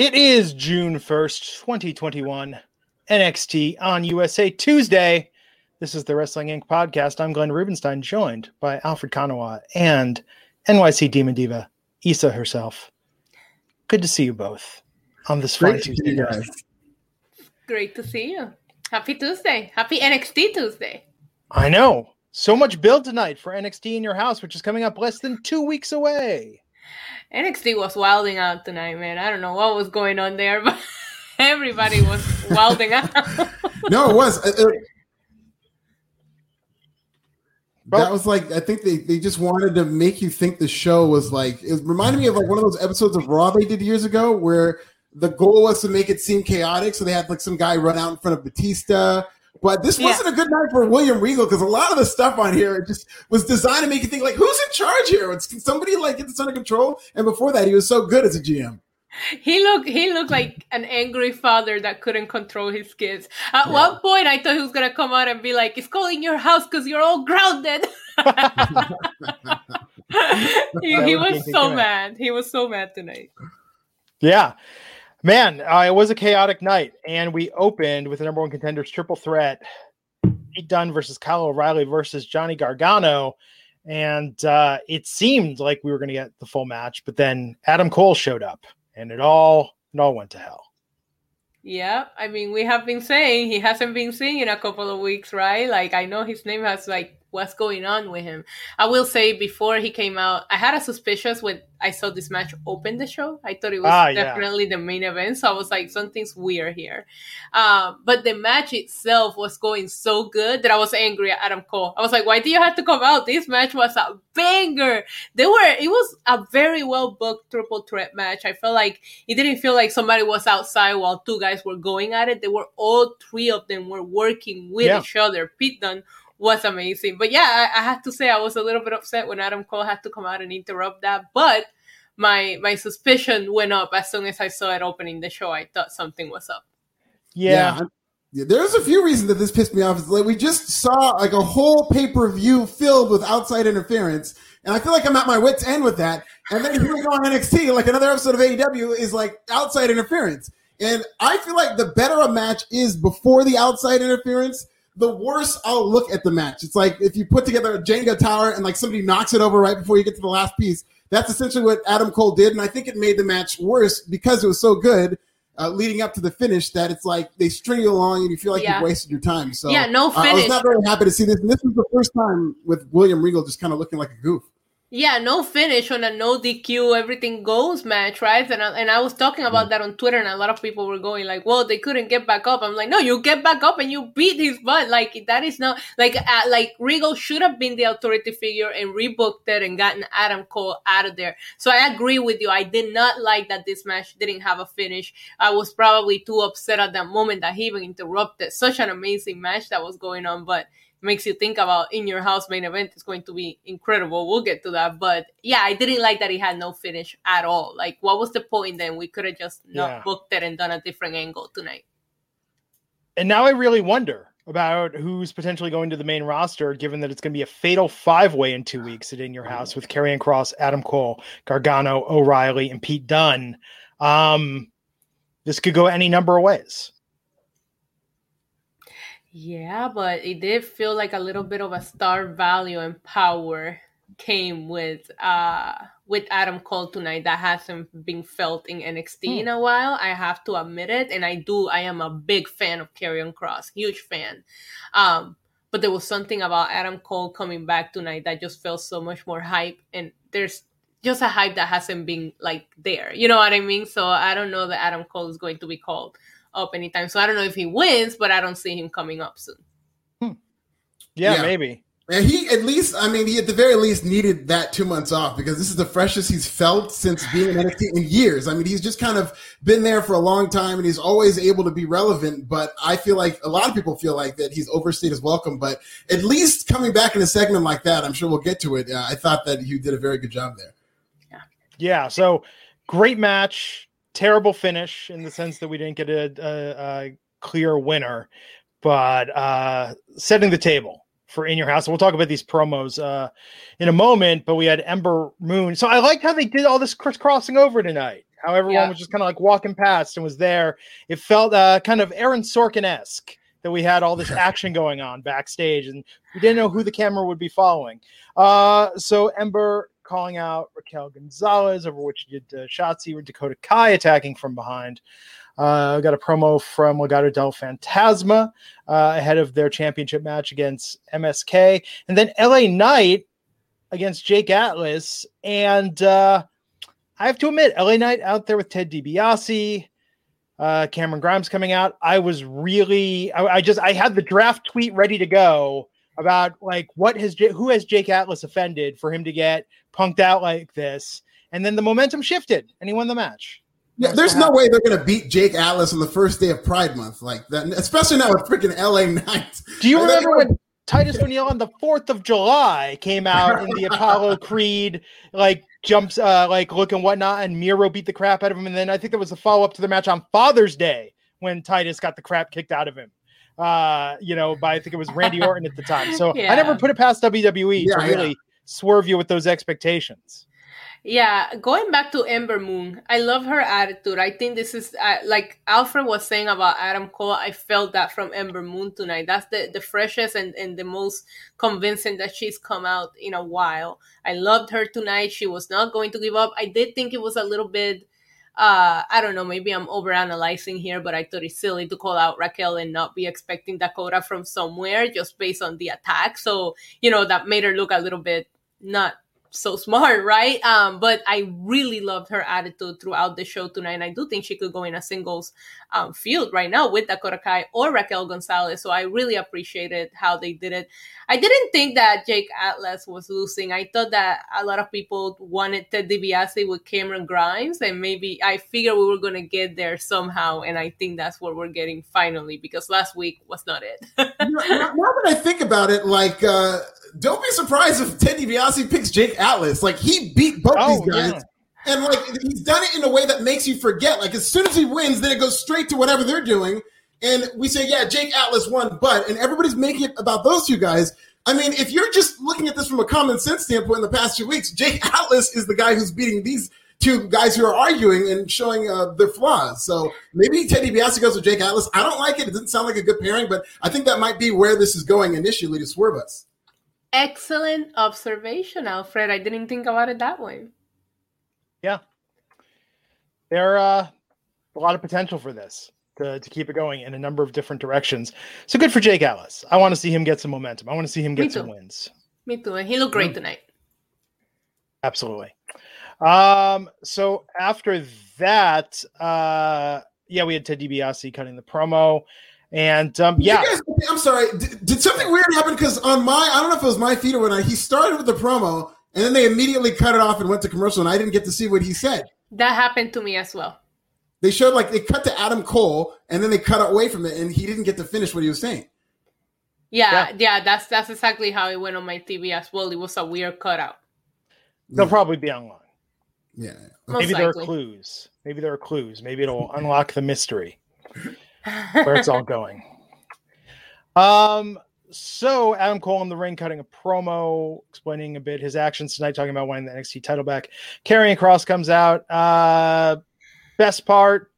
It is June 1st, 2021. NXT on USA Tuesday. This is the Wrestling Inc. podcast. I'm Glenn Rubenstein, joined by Alfred Konuwa and NYC Demon Diva, Issa herself. Good to see you both on this fine Tuesday. guys. Great to see you. Happy Tuesday. Happy NXT Tuesday. I know. So much build tonight for NXT in your house, which is coming up less than two weeks away. NXT was wilding out tonight, man. I don't know what was going on there, but everybody was wilding out. no, it was. Uh, uh, it, it, that was like I think they, they just wanted to make you think the show was like it reminded me of like one of those episodes of Raw they did years ago where the goal was to make it seem chaotic. So they had like some guy run out in front of Batista. But this wasn't a good night for William Regal because a lot of the stuff on here just was designed to make you think like, who's in charge here? It's, somebody like get this under control? And before that, he was so good as a GM. He looked he looked like an angry father that couldn't control his kids. At yeah. one point, I thought he was gonna come out and be like, "It's calling your house because you're all grounded." he, he was so mad. He was so mad tonight. Yeah, Man, uh, it was a chaotic night, and we opened with the number one contenders triple threat: Pete Dunne versus Kyle O'Reilly versus Johnny Gargano, and uh, it seemed like we were going to get the full match, but then Adam Cole showed up, and it all it all went to hell. Yeah, I mean, we have been saying he hasn't been seen in a couple of weeks, right? Like, I know his name has like what's going on with him. I will say before he came out, I had a suspicious when I saw this match open the show. I thought it was ah, definitely yeah. the main event. So I was like, something's weird here. Um, but the match itself was going so good that I was angry at Adam Cole. I was like, why do you have to come out? This match was a banger. They were, it was a very well booked triple threat match. I felt like it didn't feel like somebody was outside while two guys were going at it. They were all three of them were working with yeah. each other. Pete Dunne was amazing. But yeah, I, I have to say I was a little bit upset when Adam Cole had to come out and interrupt that. But my my suspicion went up as soon as I saw it opening the show. I thought something was up. Yeah. yeah. Yeah, there's a few reasons that this pissed me off. It's like we just saw like a whole pay per view filled with outside interference, and I feel like I'm at my wits end with that. And then here we go on NXT, like another episode of AEW is like outside interference, and I feel like the better a match is before the outside interference, the worse I'll look at the match. It's like if you put together a Jenga tower and like somebody knocks it over right before you get to the last piece. That's essentially what Adam Cole did, and I think it made the match worse because it was so good. Uh, leading up to the finish, that it's like they string you along and you feel like yeah. you've wasted your time. So yeah, no finish. Uh, I was not very happy to see this. And this was the first time with William Regal just kind of looking like a goof. Yeah, no finish on a no DQ, everything goes match, right? And I, and I was talking about mm. that on Twitter, and a lot of people were going like, "Well, they couldn't get back up." I'm like, "No, you get back up and you beat his butt. Like that is not like uh, like Regal should have been the authority figure and rebooked it and gotten Adam Cole out of there." So I agree with you. I did not like that this match didn't have a finish. I was probably too upset at that moment that he even interrupted such an amazing match that was going on, but makes you think about in your house main event is going to be incredible. We'll get to that. But yeah, I didn't like that he had no finish at all. Like, what was the point then? We could have just not yeah. booked it and done a different angle tonight. And now I really wonder about who's potentially going to the main roster, given that it's going to be a fatal five way in two weeks at In Your House with Karrion Kross, Adam Cole, Gargano, O'Reilly, and Pete Dunne. Um, this could go any number of ways. Yeah, but it did feel like a little bit of a star value and power came with uh with Adam Cole tonight that hasn't been felt in NXT hmm. in a while. I have to admit it, and I do. I am a big fan of Karrion Kross, huge fan. Um, but there was something about Adam Cole coming back tonight that just felt so much more hype, and there's just a hype that hasn't been like there. You know what I mean? So I don't know that Adam Cole is going to be called up anytime. So I don't know if he wins, but I don't see him coming up soon. Hmm. Yeah, yeah, maybe. And he at least, I mean, he at the very least needed that two months off because this is the freshest he's felt since being in NXT in years. I mean, he's just kind of been there for a long time and he's always able to be relevant. But I feel like a lot of people feel like that he's overstayed his welcome. But at least coming back in a segment like that, I'm sure we'll get to it. Uh, I thought that he did a very good job there. Yeah. Yeah. So great match. Terrible finish in the sense that we didn't get a, a, a clear winner, but uh, setting the table for in your house. And we'll talk about these promos uh, in a moment. But we had Ember Moon. So I liked how they did all this crisscrossing over tonight. How everyone yeah. was just kind of like walking past and was there. It felt uh, kind of Aaron Sorkin esque that we had all this action going on backstage, and we didn't know who the camera would be following. Uh, so Ember calling out Raquel Gonzalez, over which did uh, Shotzi or Dakota Kai attacking from behind. Uh, got a promo from Legado del Fantasma uh, ahead of their championship match against MSK, and then LA Knight against Jake Atlas. And uh, I have to admit, LA Knight out there with Ted DiBiase, uh, Cameron Grimes coming out. I was really, I, I, just, I had the draft tweet ready to go about like what has who has Jake Atlas offended for him to get punked out like this, and then the momentum shifted and he won the match. Yeah, there's no way they're gonna beat Jake Atlas on the first day of Pride Month like that, especially not with freaking LA Knight. Do you remember when Titus O'Neil on the fourth of July came out in the Apollo Creed like jumps uh like look and whatnot, and Miro beat the crap out of him, and then I think there was a follow up to the match on Father's Day when Titus got the crap kicked out of him. Uh, you know, by I think it was Randy Orton at the time. So yeah. I never put it past WWE yeah, to really yeah. swerve you with those expectations. Yeah, going back to Ember Moon, I love her attitude. I think this is uh, like Alfred was saying about Adam Cole. I felt that from Ember Moon tonight. That's the, the freshest and, and the most convincing that she's come out in a while. I loved her tonight. She was not going to give up. I did think it was a little bit, uh, I don't know, maybe I'm overanalyzing here, but I thought it's silly to call out Raquel and not be expecting Dakota from somewhere just based on the attack. So, you know, that made her look a little bit not so smart, right? Um, but I really loved her attitude throughout the show tonight. And I do think she could go in a singles um, field right now with Dakota Kai or Raquel Gonzalez. So I really appreciated how they did it. I didn't think that Jake Atlas was losing. I thought that a lot of people wanted Ted DiBiase with Cameron Grimes, and maybe I figured we were going to get there somehow. And I think that's what we're getting finally because last week was not it. now, now, that I think about it, like, uh, don't be surprised if Ted DiBiase picks Jake Atlas. Like he beat both oh, these guys. Yeah. And like he's done it in a way that makes you forget. Like as soon as he wins, then it goes straight to whatever they're doing. And we say, yeah, Jake Atlas won, but and everybody's making it about those two guys. I mean, if you're just looking at this from a common sense standpoint in the past few weeks, Jake Atlas is the guy who's beating these two guys who are arguing and showing uh, their flaws. So maybe Teddy DiBiase goes with Jake Atlas. I don't like it. It doesn't sound like a good pairing, but I think that might be where this is going initially to swerve us. Excellent observation, Alfred. I didn't think about it that way. Yeah. There uh a lot of potential for this to, to keep it going in a number of different directions. So good for Jake Atlas. I want to see him get some momentum. I want to see him get some wins. Me too. And he looked great mm. tonight. Absolutely. Um, so after that, uh yeah, we had Ted DiBiase cutting the promo. And um, yeah, guys, I'm sorry. Did, did something weird happen? Because on my, I don't know if it was my feed or when he started with the promo and then they immediately cut it off and went to commercial, and I didn't get to see what he said. That happened to me as well. They showed like they cut to Adam Cole and then they cut away from it, and he didn't get to finish what he was saying. Yeah, yeah, yeah that's that's exactly how it went on my TV as well. It was a weird cutout. They'll yeah. probably be online. Yeah, maybe there are clues. Maybe there are clues. Maybe it'll unlock the mystery where it's all going. Um, so Adam Cole in the ring cutting a promo, explaining a bit his actions tonight, talking about winning the NXT title back. Karrion Kross comes out. Uh, best part,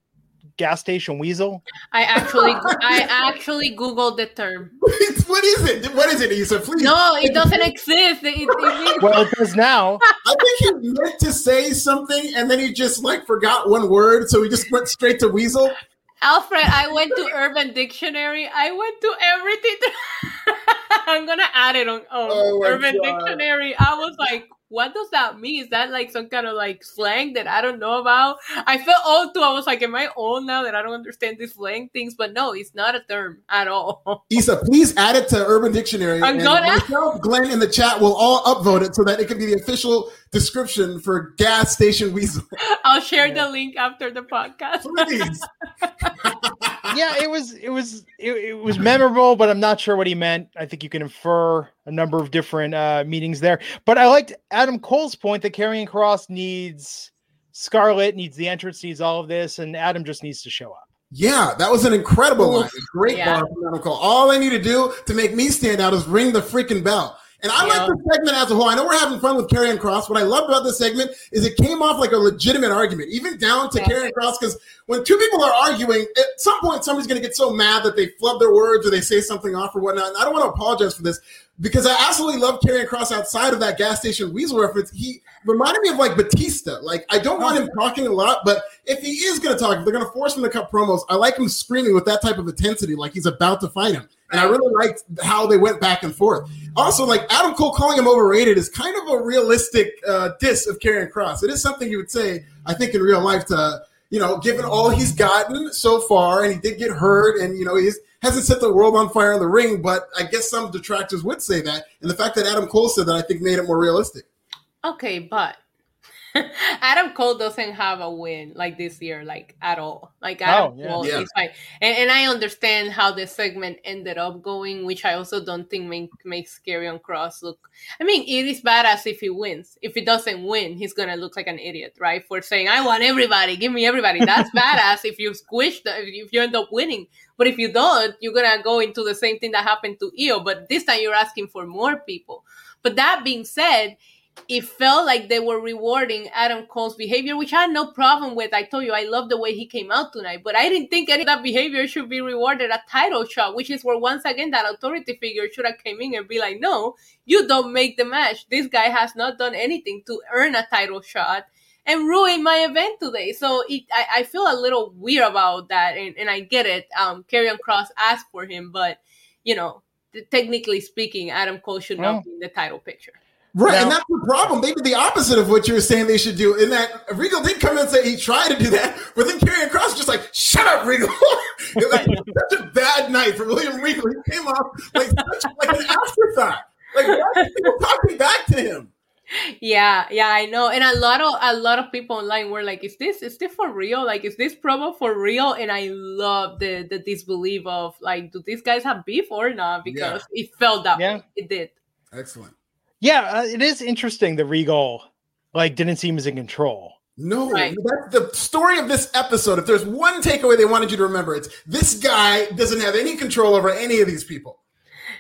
gas station weasel. I actually, I actually googled the term. what is it? What is it? He said, please. No, it doesn't exist. It, it well, it does now. I think he meant to say something, and then he just like forgot one word, so he just went straight to weasel. Alfred, I went to Urban Dictionary. I went to everything. I'm gonna add it on, on oh, oh Urban God. Dictionary. I was like, what does that mean? Is that like some kind of like slang that I don't know about? I felt old too. I was like, am I old now that I don't understand these slang things? But no, it's not a term at all. Issa, please add it to Urban Dictionary. I'm gonna- myself, Glenn in the chat will all upvote it so that it can be the official description for gas station weasel. I'll share the link after the podcast. Please. yeah, it was it was it, it was memorable, but I'm not sure what he meant. I think you can infer a number of different uh, meanings there. But I liked Adam Cole's point that Karrion Kross needs Scarlet, needs the entrance, needs all of this, and Adam just needs to show up. Yeah, that was an incredible line. Great Yeah. bar from Adam Cole. All I need to do to make me stand out is ring the freaking bell. And I Yeah. like the segment as a whole. I know we're having fun with Karrion Kross. What I loved about this segment is it came off like a legitimate argument, even down to Yeah. Karrion Kross. Because when two people are arguing, at some point somebody's going to get so mad that they flub their words or they say something off or whatnot. And I don't want to apologize for this because I absolutely love Karrion Kross outside of that gas station weasel reference. He reminded me of like Batista. Like I don't want him talking a lot, but if he is going to talk, if they're going to force him to cut promos, I like him screaming with that type of intensity, like he's about to fight him. And I really liked how they went back and forth. Also, like Adam Cole calling him overrated is kind of a realistic uh, diss of Karrion Kross. It is something you would say, I think, in real life to you know, given all he's gotten so far, and he did get hurt, and you know, he hasn't set the world on fire in the ring. But I guess some detractors would say that, and the fact that Adam Cole said that, I think, made it more realistic. Okay, but Adam Cole doesn't have a win like this year, like at all. Like oh, Adam Oh, yeah. Cole Yeah. is fine, and, and I understand how the segment ended up going, which I also don't think make, makes Karrion Kross look. I mean, it is badass if he wins. If he doesn't win, he's gonna look like an idiot, right? For saying I want everybody, give me everybody. That's badass if you squish the, if you end up winning. But if you don't, you're gonna go into the same thing that happened to Io. But this time you're asking for more people. But that being said, it felt like they were rewarding Adam Cole's behavior, which I had no problem with. I told you I love the way he came out tonight, but I didn't think any of that behavior should be rewarded a title shot, which is where once again that authority figure should have came in and be like, no, you don't make the match. This guy has not done anything to earn a title shot and ruin my event today. So it, I, I feel a little weird about that, and, and I get it. Um, Karrion Kross asked for him, but you know, technically speaking, Adam Cole should not be in the title picture. Right, Now- and that's the problem. They did the opposite of what you were saying they should do. In that Regal did come in and say he tried to do that, but then Karrion Kross was just like, "Shut up, Regal." it was such a bad night for William Regal. He came off like such like an afterthought. Like why are people talking back to him? Yeah, yeah, I know. And a lot of a lot of people online were like, "Is this is this for real? Like, is this promo for real?" And I love the the disbelief of like, do these guys have beef or not? Because it felt that Yeah. way. It did. Excellent. Yeah, uh, it is interesting. The Regal like didn't seem as in control. No, Right. that's the story of this episode. If there's one takeaway they wanted you to remember, it's this guy doesn't have any control over any of these people.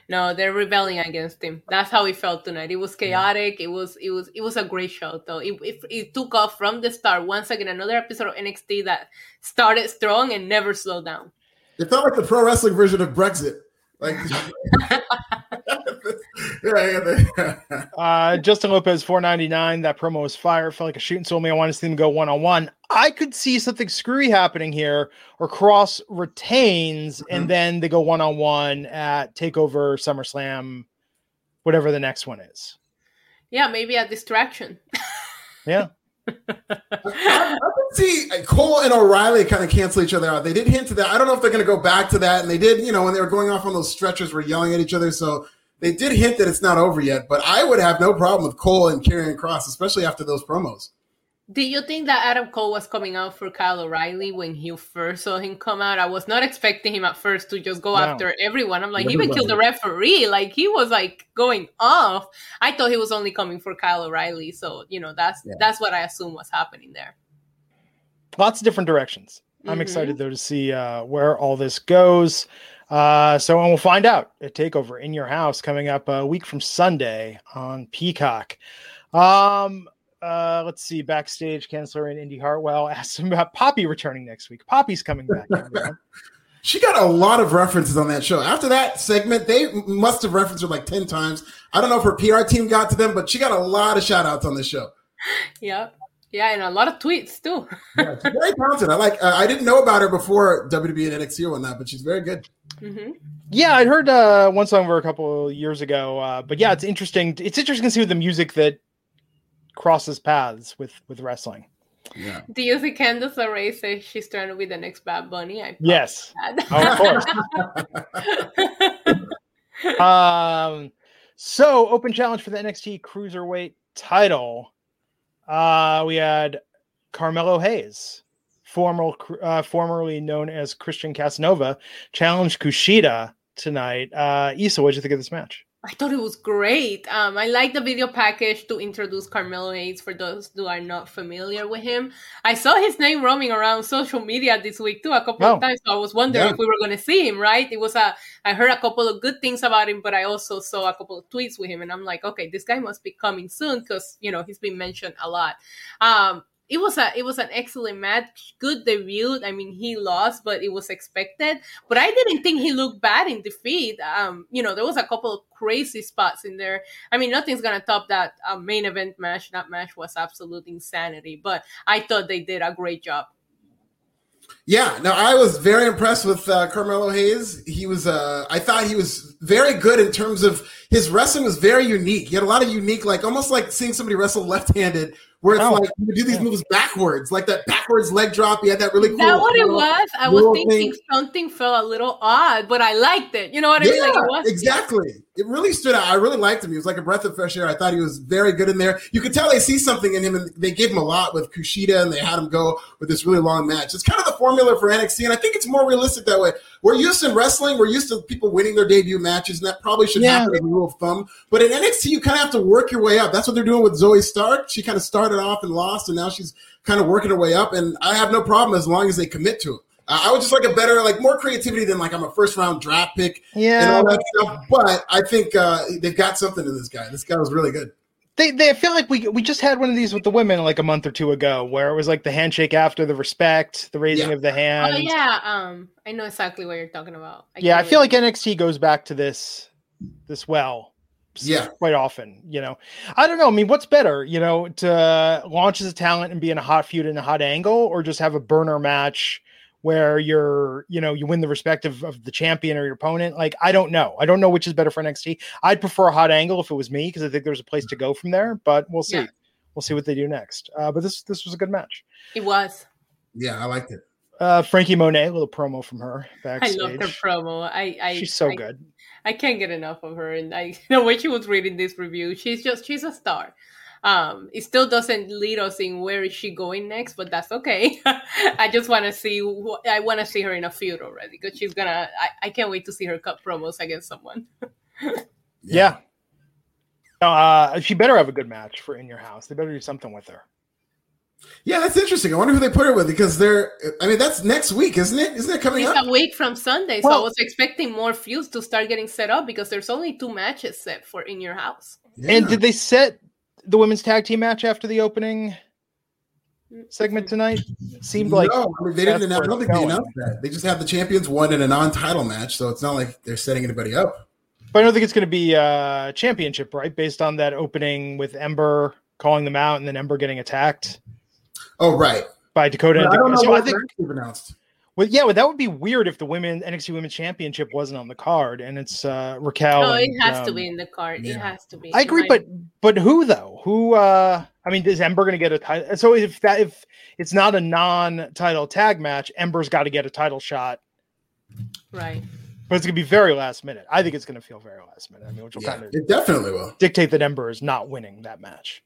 No, they're rebelling against him. That's how it felt tonight. It was chaotic. It was it was it was a great show though. It, it it took off from the start. Once again, another episode of NXT that started strong and never slowed down. It felt like the pro wrestling version of Brexit. Like, yeah, yeah, Uh, Justin Lopez, four ninety nine. That promo was fire. Felt like a shooting soul me. I wanted to see them go one on one. I could see something screwy happening here, or Kross retains, and then they go one on one at Takeover, SummerSlam, whatever the next one is. Yeah, maybe a distraction. Yeah, I, I could see Cole and O'Reilly kind of cancel each other out. They did hint to that. I don't know if they're going to go back to that. And they did, you know, when they were going off on those stretchers, were yelling at each other. So they did hint that it's not over yet. But I would have no problem with Cole and Karrion Kross, especially after those promos. Did you think that Adam Cole was coming out for Kyle O'Reilly when you first saw him come out? I was not expecting him at first to just go No. after everyone. I'm like, he even killed the referee. Like he was like going off. I thought he was only coming for Kyle O'Reilly. So you know that's Yeah. that's what I assume was happening there. lots of different directions. I'm Mhm. excited though to see uh, where all this goes. Uh, so, and we'll find out at Takeover in your house coming up a week from Sunday on Peacock. Um, uh, let's see. Backstage, Chancellor and Indi Hartwell asked him about Poppy returning next week. Poppy's coming back. She got a lot of references on that show. After that segment, they must have referenced her like 10 times. I don't know if her PR team got to them, but she got a lot of shout outs on this show. Yep. Yeah, and a lot of tweets too. Yeah, she's very talented. I like. Uh, I didn't know about her before WWE and NXT or whatnot, but she's very good. hmm yeah, I'd heard uh, one song of her a couple of years ago. Uh, but yeah, it's interesting. It's interesting to see the music that crosses paths with with wrestling. Yeah. Do you think Candice LeRae says she's trying to be the next Bad Bunny? I Yes, that. of course. um, so open challenge for the NXT Cruiserweight title. Uh, we had Carmelo Hayes, former, uh, formerly known as Christian Casanova, challenge Kushida tonight. Uh, Issa, what did you think of this match? I thought it was great. Um, I like the video package to introduce Carmelo Hayes for those who are not familiar with him. I saw his name roaming around social media this week too a couple Oh. of times. So I was wondering Yeah. if we were going to see him. Right? It was a. I heard a couple of good things about him, but I also saw a couple of tweets with him, and I'm like, okay, this guy must be coming soon because you know he's been mentioned a lot. Um, it was a it was an excellent match, good debut. I mean, he lost, but it was expected. But I didn't think he looked bad in defeat. Um, you know, there was a couple of crazy spots in there. I mean, nothing's gonna top that uh, main event match. That match was absolute insanity. But I thought they did a great job. Yeah, no, I was very impressed with uh, Carmelo Hayes. He was, uh, I thought he was very good in terms of his wrestling was very unique. He had a lot of unique, like almost like seeing somebody wrestle left-handed, where it's Oh. like you do these moves backwards, like that backwards leg drop. He had that really cool. that what it was? I was thinking thing. something felt a little odd, but I liked it. You know what I mean? Yeah, Like it was exactly. It really stood out. I really liked him. He was like a breath of fresh air. I thought he was very good in there. You could tell they see something in him, and they gave him a lot with Kushida, and they had him go with this really long match. It's kind of the formula for NXT, and I think it's more realistic that way. We're used to wrestling. We're used to people winning their debut matches, and that probably should Yeah. happen as a rule of thumb. But in NXT, you kind of have to work your way up. That's what they're doing with Zoey Stark. She kind of started off and lost, and now she's kind of working her way up. And I have no problem as long as they commit to it. I would just like a better, like more creativity than like I'm a first round draft pick and Yeah, all that stuff. But I think uh, they've got something in this guy. This guy was really good. they they I feel like we we just had one of these with the women like a month or two ago, where it was like the handshake after the respect, the raising Yeah. of the hand. Oh yeah, um, I know exactly what you're talking about. yeah, I feel wait. like NXT goes back to this this well. S- Yeah. quite often. You know, I don't know. I mean, what's better? You know, to launch as a talent and be in a hot feud in a hot angle, or just have a burner match where you're, you know, you win the respect of, of the champion or your opponent. Like, I don't know. I don't know which is better for NXT. I'd prefer a hot angle if it was me because I think there's a place to go from there. But we'll see. Yeah. We'll see what they do next. Uh, but this this was a good match. it was. Yeah, I liked it. Uh, Franky Monet, a little promo from her backstage. I loved her promo. I, I She's so I- good. I can't get enough of her, and I the way she was reading this review, she's just she's a star. Um, it still doesn't lead us in where is she going next, but that's okay. I just want to see. wh- I want to see her in a feud already because she's gonna. I, I can't wait to see her cut promos against someone. Yeah. No, uh, she better have a good match for in your house. They better do something with her. Yeah, that's interesting. I wonder who they put her with because they're. I mean, that's next week, isn't it? Isn't it coming It's up? a week from Sunday, so I was expecting more feuds to start getting set up because there's only two matches set for in your house. And did they set the women's tag team match after the opening segment tonight? It seemed like no, I mean, they didn't. Announce, I don't it's think they announced that. They just have the champions one in a non-title match, so it's not like they're setting anybody up. but I don't think it's going to be a championship, right? Based on that opening with Ember calling them out and then Ember getting attacked Oh, right. by Dakota. But and I don't Dakota. know So I think, match they've announced. well, yeah, well, that would be weird if the women NXT Women's Championship wasn't on the card and it's uh, Raquel. No, it and, has to um, be in the card. yeah. It has to be. I agree, but but who though? Who? uh I mean, is Ember going to get a title? So if that if it's not a non-title tag match, Ember's got to get a title shot, right. but it's going to be very last minute. I think it's going to feel very last minute. I mean, which will Yeah, kind of it definitely will. dictate that Ember is not winning that match.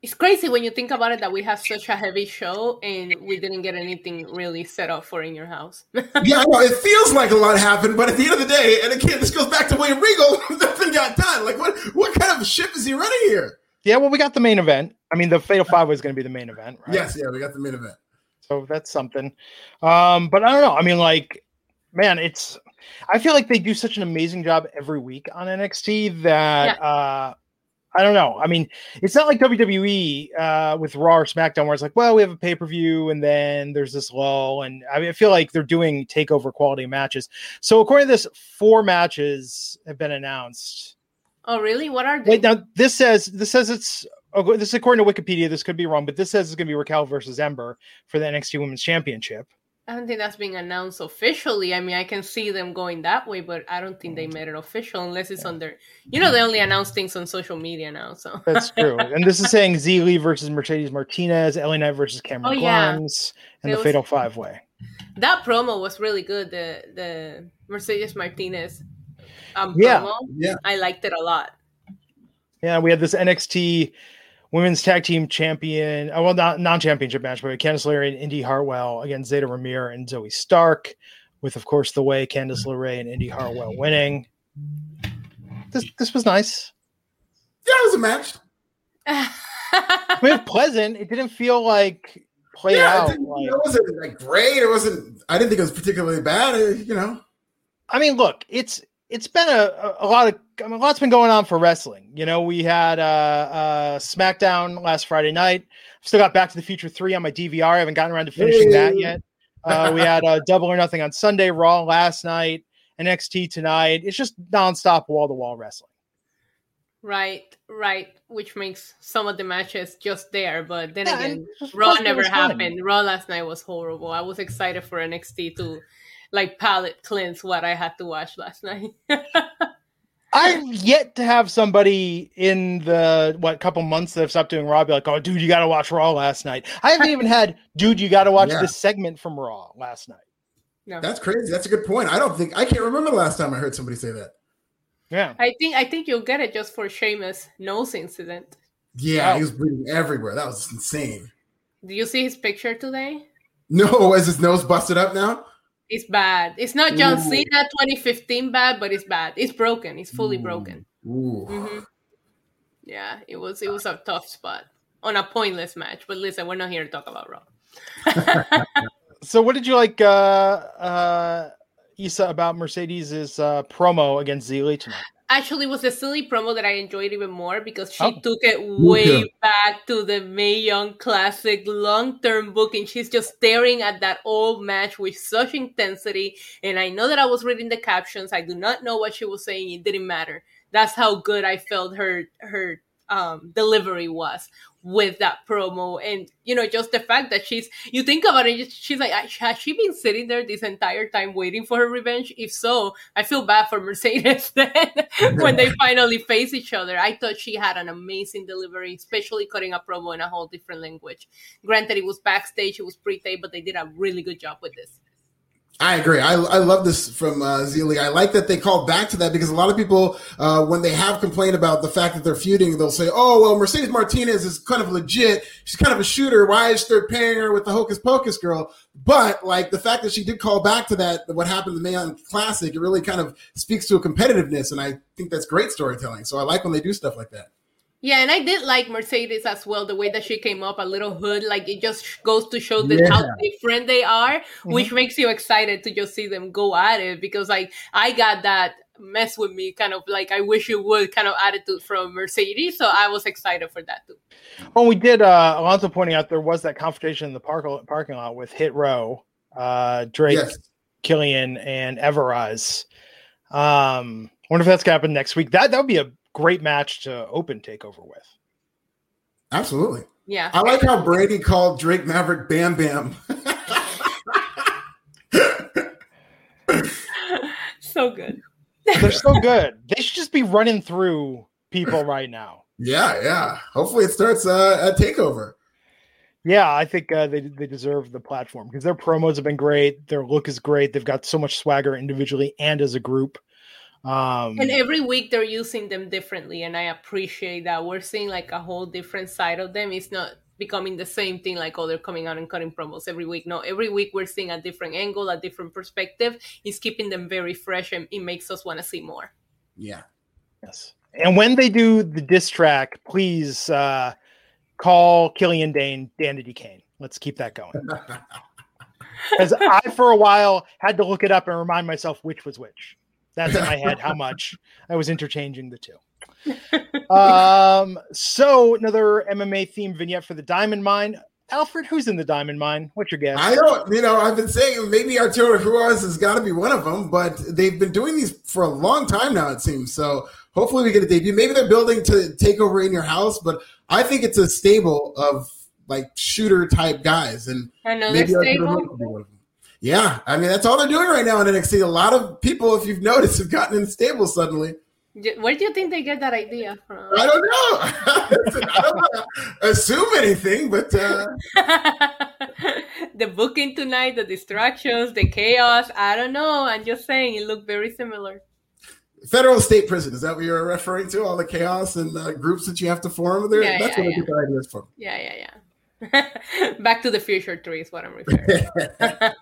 It's crazy when you think about it that we have such a heavy show and we didn't get anything really set up for in your house. Yeah, I know. It feels like a lot happened, but at the end of the day, and again, this goes back to William Regal. Nothing got done. Like, what? What kind of ship is he running here? Yeah, well, we got the main event. I mean, the Fatal Five was going to be the main event, right? Yes, yeah, we got the main event. So that's something. Um, but I don't know. I mean, like, man, it's. I feel like they do such an amazing job every week on NXT that uh, I don't know. I mean, it's not like WWE uh, with Raw or SmackDown where it's like, well, we have a pay per view and then there's this lull, and I mean, I feel like they're doing takeover quality matches. So according to this, four matches have been announced. oh, really? What are they? Wait, now this says this says it's oh, this is according to Wikipedia. This could be wrong, but this says it's going to be Raquel versus Ember for the NXT Women's Championship. I don't think that's being announced officially. I mean, I can see them going that way, but I don't think they made it official unless it's on their. You know, they only announce things on social media now. So That's true. and this is saying Xia Li versus Mercedes Martinez, LA Knight versus Cameron Oh, yeah. And There the was- Fatal Five Way. that promo was really good. The the Mercedes Martinez um, Yeah. promo. Yeah. I liked it a lot. Yeah, we had this NXT Women's Tag Team Champion, oh, well, not non-championship match, but Candice LeRae and Indi Hartwell against Zeta Ramir and Zoey Stark, with of course the way Candice LeRae and Indi Hartwell winning. This this was nice. Yeah, it was a match. I mean, it was pleasant. It didn't feel like played yeah, out. didn't- Like, it wasn't like great. It wasn't. I didn't think it was particularly bad. uh, You know. I mean, look, it's it's been a, a, a lot of I mean, a lot's been going on for wrestling. You know, we had uh, uh, SmackDown last Friday night. Still got Back to the Future three on my DVR. I haven't gotten around to finishing that yet. Uh, we had uh, Double or Nothing on Sunday, Raw last night, and NXT tonight. It's just nonstop wall to wall wrestling. right, right. Which makes some of the matches just there, but then Yeah, again, Raw never was fun. happened. Raw last night was horrible. I was excited for NXT to like palate cleanse what I had to watch last night. I've yet to have somebody in the what couple months that I've stopped doing Raw be like, "Oh, dude, you got to watch Raw last night." I haven't even had, "Dude, you got to watch Yeah. this segment from Raw last night." no. That's crazy. That's a good point. I don't think I can't remember the last time I heard somebody say that. Yeah, I think I think you'll get it just for Sheamus' nose incident. Yeah, Wow. he was bleeding everywhere. That was insane. Do you see his picture today? No, is his nose busted up now? It's bad. It's not John Ooh. Cena 2015 bad, but it's bad. It's broken. It's fully Ooh. broken. Ooh. hmm Yeah, it was it was a tough spot on a pointless match. But listen, we're not here to talk about Raw. So, what did you like, uh, uh, Issa, about Mercedes's uh, promo against Xia Li tonight? Actually, it was a silly promo that I enjoyed even more because she Oh. took it way back to the Mae Young Classic long term booking. She's just staring at that old match with such intensity. And I know that I was reading the captions. I do not know what she was saying. It didn't matter. That's how good I felt her her um, delivery was with that promo. And you know, just the fact that she's you think about it, she's like, has she been sitting there this entire time waiting for her revenge? If so, I feel bad for Mercedes then when they finally face each other. I thought she had an amazing delivery, especially cutting a promo in a whole different language. Granted, it was backstage, it was pre-tape, but they did a really good job with this. I agree. I, I love this from uh. I like that they called back to that because a lot of people, uh, when they have complained about the fact that they're feuding, they'll say, "Oh, well, Mercedes Martinez is kind of legit. She's kind of a shooter. Why is they're pairing her with the Hocus Pocus girl?" But like the fact that she did call back to that, what happened in the Mae Young Classic, it really kind of speaks to a competitiveness, and I think that's great storytelling. So I like when they do stuff like that. Yeah, and I did like Mercedes as well. The way that she came up, a little hood, like it just goes to show that Yeah. how different they are, which makes you excited to just see them go at it. Because like I got that mess with me, kind of like I wish you would kind of attitude from Mercedes. So I was excited for that too. Well, we did. Uh, Alonso pointing out there was that confrontation in the park, parking lot with Hit Row, uh, Drake, Yes. Killian, and Everrise. Um, wonder if that's gonna happen next week. That that would be a great match to open Takeover with. Absolutely. Yeah, I like how Brady called Drake Maverick Bam Bam. so good. They're so good. They should just be running through people right now. yeah, yeah. Hopefully it starts uh, at Takeover. Yeah, I think uh, they they deserve the platform because their promos have been great. Their look is great. They've got so much swagger individually and as a group. Um, And every week they're using them differently, and I appreciate that. We're seeing like a whole different side of them. It's not becoming the same thing like oh they're coming out and cutting promos every week. No, every week we're seeing a different angle, a different perspective. It's keeping them very fresh, and it makes us want to see more. Yeah. Yes. And when they do the diss track, please uh, call Killian Dain Danity Kane. Let's keep that going. Because I, for a while, had to look it up and remind myself which was which. That's in my head how much I was interchanging the two. Um, so another MMA themed vignette for the Diamond Mine. Alfred, who's in the Diamond Mine? What's your guess? I don't, you know, I've been saying maybe Arturo Ruiz has got to be one of them, but they've been doing these for a long time now, it seems. So hopefully we get a debut. Maybe they're building to take over in your house, but I think it's a stable of like shooter type guys. And Another maybe Arturo stable. Ruiz could be one of them. Yeah, I mean that's all they're doing right now in NXT. A lot of people, if you've noticed, have gotten in stable suddenly. Where do you think they get that idea from? I don't know. I don't assume anything, but uh... the booking tonight, the distractions, the chaos. I don't know. I'm just saying it looked very similar. Federal state prison is that what you're referring to? All the chaos and uh, groups that you have to form there. Yeah, That's yeah, what yeah. I get the ideas from. Yeah, yeah, yeah. Back to the Future Tree is what I'm referring. to.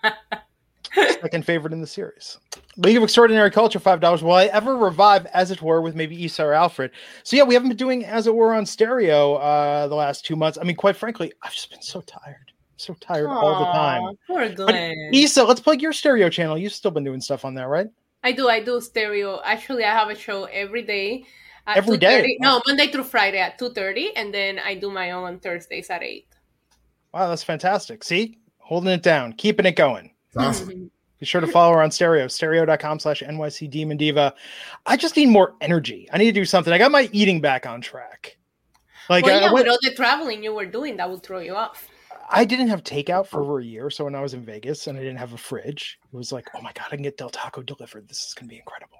Second favorite in the series. League of Extraordinary Culture, five dollars. Will I ever revive, as it were, with maybe Issa or Alfred? So yeah, we haven't been doing as it were on stereo uh, the last two months. I mean, quite frankly, I've just been so tired, so tired all the time. Poor But Glenn. Issa, let's plug your stereo channel. You've still been doing stuff on there, right? I do. I do stereo. Actually, I have a show every day. Every day? No, Monday through Friday at two thirty, and then I do my own on Thursdays at eight. Wow, that's fantastic. See, holding it down, keeping it going. Awesome. Be sure to follow her on stereo, stereo.com slash NYC Demon Diva. I just need more energy. I need to do something. I got my eating back on track. Like well, yeah, I, went- with all the traveling you were doing, that would throw you off. I didn't have takeout for over a year. So when I was in Vegas and I didn't have a fridge, it was like, oh my God, I can get Del Taco delivered. This is going to be incredible.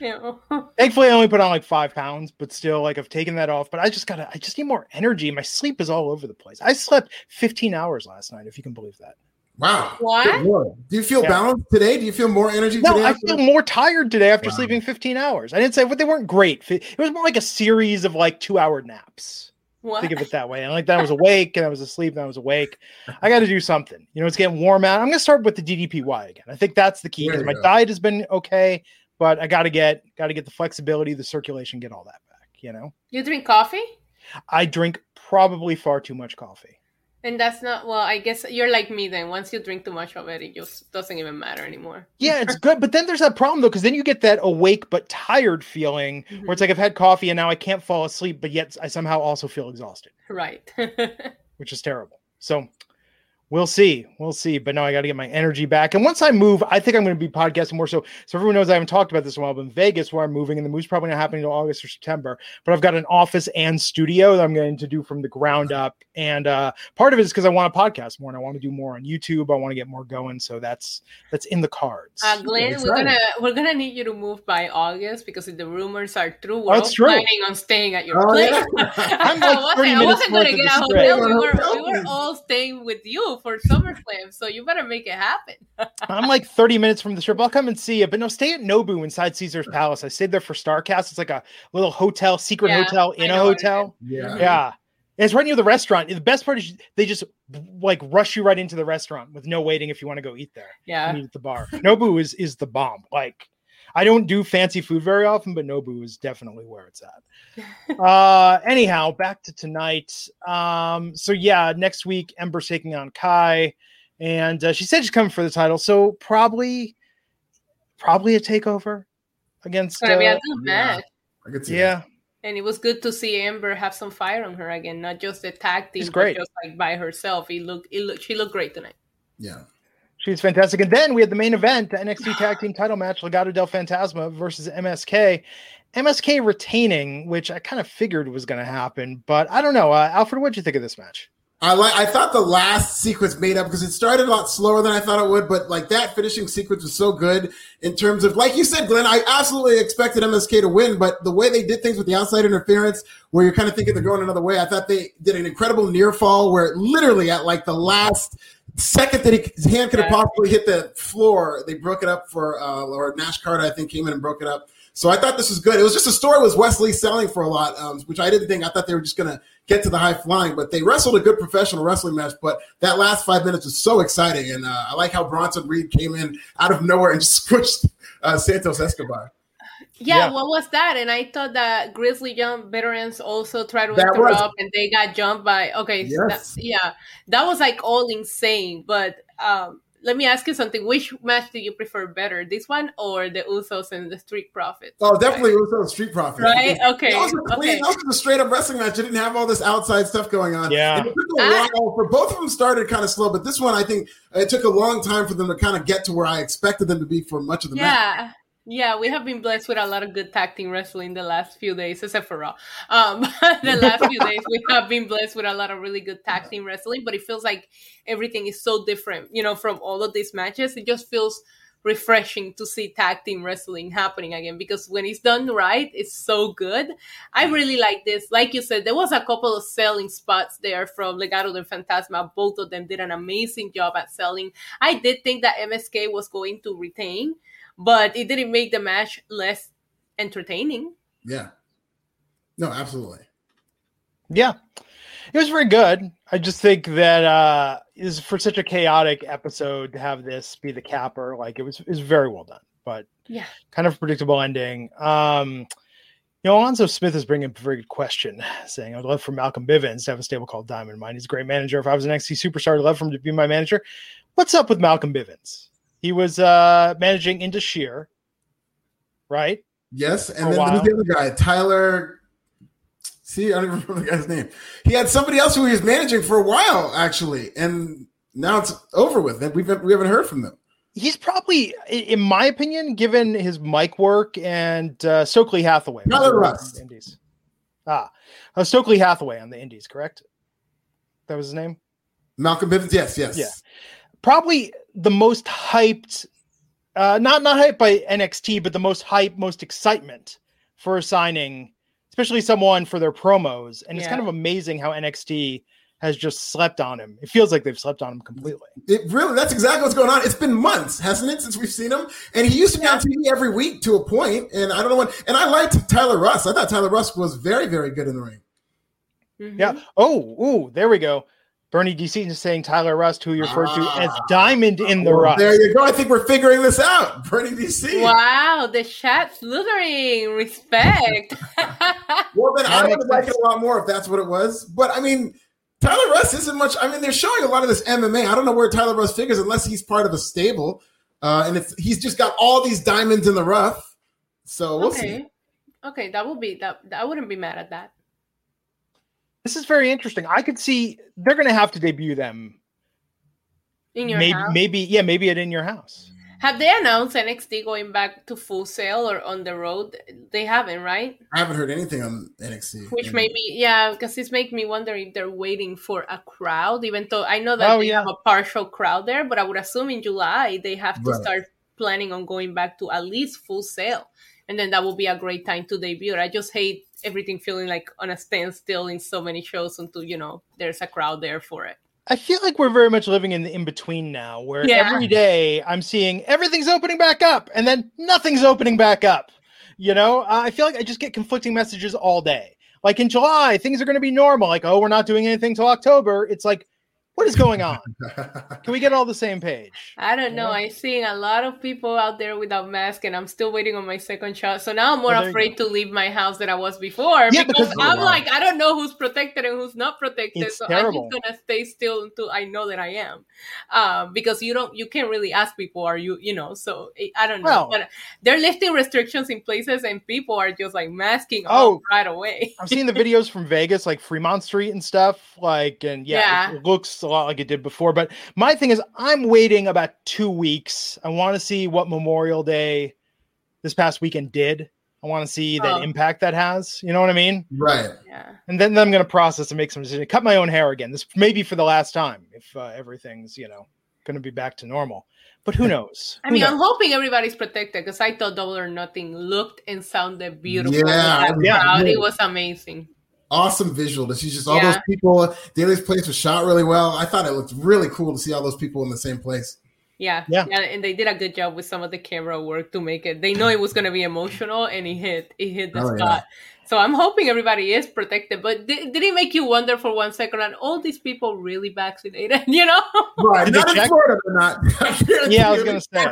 Yeah. Thankfully, I only put on like five pounds, but still, like I've taken that off. But I just gotta, I just need more energy. My sleep is all over the place. I slept 15 hours last night, if you can believe that. Wow. What? Do you feel Yeah. balanced today? Do you feel more energy No, today? I feel more tired today after Wow. sleeping 15 hours. I didn't say, but they weren't great. It was more like a series of like two hour naps. What? Think of it that way. And like that, I was awake and I was asleep and I was awake. I got to do something. You know, it's getting warm out. I'm going to start with the DDPY again. I think that's the key because my go. diet has been okay, but I got to get got to get the flexibility, the circulation, get all that back. You know, You drink coffee? I drink probably far too much coffee. And that's not well. I guess you're like me then. Once you drink too much of it, it just doesn't even matter anymore. Yeah, it's good, but then there's that problem though, because then you get that awake but tired feeling where it's mm-hmm. like I've had coffee and now I can't fall asleep, but yet I somehow also feel exhausted. Right. which is terrible. So we'll see. We'll see. But now I got to get my energy back. And once I move, I think I'm going to be podcasting more. So, so everyone knows I haven't talked about this in a while, but in Vegas, where I'm moving, and the move's probably not happening until August or September. But I've got an office and studio that I'm going to do from the ground up. And uh, part of it is because I want to podcast more and I want to do more on YouTube. I want to get more going. So that's that's in the cards. Uh, Glenn, we're gonna we're gonna need you to move by August because if the rumors are true, we're all true. planning on staying at your Oh, place. yeah. I'm I wasn't, 30 I wasn't gonna get a hotel. We were, we were all staying with you for SummerSlam, so you better make it happen. I'm like 30 minutes from the strip. I'll come and see you. But no, stay at Nobu inside Caesar's Palace. I stayed there for Starcast. It's like a little hotel, secret Yeah, hotel in a know what it hotel. yeah. Yeah. And it's right near the restaurant. The best part is they just like rush you right into the restaurant with no waiting if you want to go eat there. Yeah. and eat at the bar. Nobu is is the bomb. Like I don't do fancy food very often, but Nobu is definitely where it's at. uh anyhow, back to tonight. Um so yeah, next week Ember's taking on Kai and uh, she said she's coming for the title. So probably probably a takeover against It's gonna be uh, a yeah. I could see that. yeah. And it was good to see Ember have some fire on her again, not just the tag team, She's but just like by herself. It looked, it looked, she looked great tonight. Yeah. She's fantastic. And then we had the main event, the NXT Tag Team title match, Legado del Fantasma versus MSK. MSK retaining, which I kind of figured was going to happen, but I don't know. Uh, Alfred, what'd you think of this match? I like. I thought the last sequence made up because it started a lot slower than I thought it would, but like that finishing sequence was so good in terms of, like you said, Glenn. I absolutely expected MSK to win, but the way they did things with the outside interference, where you're kind of thinking they're going another way, I thought they did an incredible near fall where literally at like the last second that he, his hand could have possibly hit the floor, they broke it up for uh, or Nash Carter, I think, came in and broke it up. So I thought this was good. It was just a story was Wes Lee selling for a lot, um, which I didn't think. I thought they were just going to get to the high flying, but they wrestled a good professional wrestling match. But that last five minutes was so exciting, and uh, I like how Bronson Reed came in out of nowhere and just squished uh, Santos Escobar. Yeah, Yeah. what was that? And I thought that Grizzled Young Veterans also tried to That interrupt was- and they got jumped by okay, so Yes. that, yeah. That was like all insane. But um let me ask you something. Which match do you prefer better? This one or the Usos and the Street Profits? Oh, definitely, it was a Street Profits. Right? Okay. That was a clean, Okay. that was a straight up wrestling match. It didn't have all this outside stuff going on. Yeah. And it took a Ah. while for both of them started kind of slow, but this one I think it took a long time for them to kind of get to where I expected them to be for much of the match. Yeah. We have been blessed with a lot of good tag team wrestling the last few days, except for Raw. Um, the last few days, we have been blessed with a lot of really good tag team wrestling, but it feels like everything is so different, you know, from all of these matches. It just feels refreshing to see tag team wrestling happening again because when it's done right, it's so good. I really like this. Like you said, there was a couple of selling spots there from Legado del Fantasma. Both of them did an amazing job at selling. I did think that MSK was going to retain but it didn't make the match less entertaining. Yeah. No, absolutely. Yeah. It was very good. I just think that uh is for such a chaotic episode to have this be the capper, like it was is very well done, but yeah, kind of predictable ending. Um you know, Alonzo Smith is bringing up a very good question, saying, I'd love for Malcolm Bivens to have a stable called Diamond Mine. He's a great manager. If I was an NXT superstar, I'd love for him to be my manager. What's up with Malcolm Bivens? He was uh, managing Sher, right? Yes, and then who's the other guy? Tyler. See, I don't even remember the guy's name. He had somebody else who he was managing for a while, actually, and now it's over with. We've we haven't heard from them. He's probably, in my opinion, given his mic work and uh, Stokely Hathaway. Tyler Rust. Indies. Ah, uh, Stokely Hathaway on the Indies, correct? That was his name. Malcolm Bivens. Yes, yes. Yeah probably the most hyped, uh, not not hyped by NXT, but the most hype, most excitement for a signing, especially someone for their promos. And yeah. it's kind of amazing how NXT has just slept on him. It feels like they've slept on him completely. It really, that's exactly what's going on. It's been months, hasn't it, since we've seen him? And he used to be on TV every week to a point, And I don't know when. And I liked Tyler Rust. I thought Tyler Rust was very, very good in the ring. Mm-hmm. Yeah. Oh, ooh, there we go. Bernie DC is saying Tyler Rust, who you referred to as ah. Diamond in the Rust. There you go. I think we're figuring this out. Bernie DC. Wow, the chat's slithering. Respect. well, then I would like it a lot more if that's what it was. But I mean, Tyler Rust isn't much. I mean, they're showing a lot of this MMA. I don't know where Tyler Rust figures unless he's part of a stable. Uh, and it's he's just got all these diamonds in the rough. So we'll okay. see. Okay, that would be that. I wouldn't be mad at that. This is very interesting. I could see they're going to have to debut them in your maybe, house. Maybe, yeah, maybe it in your house. Have they announced NXT going back to Full Sail or on the road? They haven't, right? I haven't heard anything on NXT. Which maybe, yeah, because this makes me wonder if they're waiting for a crowd, even though I know that oh, they yeah. have a partial crowd there, but I would assume in July they have to right. start planning on going back to at least Full Sail. And then that will be a great time to debut. I just hate everything feeling like on a standstill in so many shows until, you know, there's a crowd there for it. I feel like we're very much living in the in between now, where yeah. every day I'm seeing everything's opening back up and then nothing's opening back up. You know, uh, I feel like I just get conflicting messages all day. Like in July, things are going to be normal. Like, oh, we're not doing anything till October. It's like, what is going on? Can we get all the same page? I don't know. I'm seeing a lot of people out there without masks, and I'm still waiting on my second shot. So now I'm more oh, afraid to leave my house than I was before yeah, because, because I'm like, I don't know who's protected and who's not protected. It's so terrible. I'm just gonna stay still until I know that I am, um, because you don't, you can't really ask people, are you, you know? So I don't know. Well, but they're lifting restrictions in places, and people are just like masking oh, right away. I've seen the videos from Vegas, like Fremont Street and stuff. Like, and yeah, yeah. It, it looks a lot like it did before. But my thing is, I'm waiting about two weeks. I want to see what Memorial Day this past weekend did. I want to see the oh. impact that has. You know what I mean? Right. Yeah. And then, then I'm going to process and make some decision. Cut my own hair again. This maybe for the last time if uh, everything's you know going to be back to normal. But who knows? I who mean, knows? I'm hoping everybody's protected because I thought Double or Nothing looked and sounded beautiful. Yeah, yeah. It was amazing awesome visual. That she's just all yeah. those people. Daily's place was shot really well. I thought it looked really cool to see all those people in the same place. Yeah, yeah, yeah, and they did a good job with some of the camera work to make it. They know it was going to be emotional, and it hit. It hit the oh, spot. Yeah. So I'm hoping everybody is protected. But did, did it make you wonder for one second? Are all these people really vaccinated? You know, right? not in Florida, they're not. yeah, I was going to say.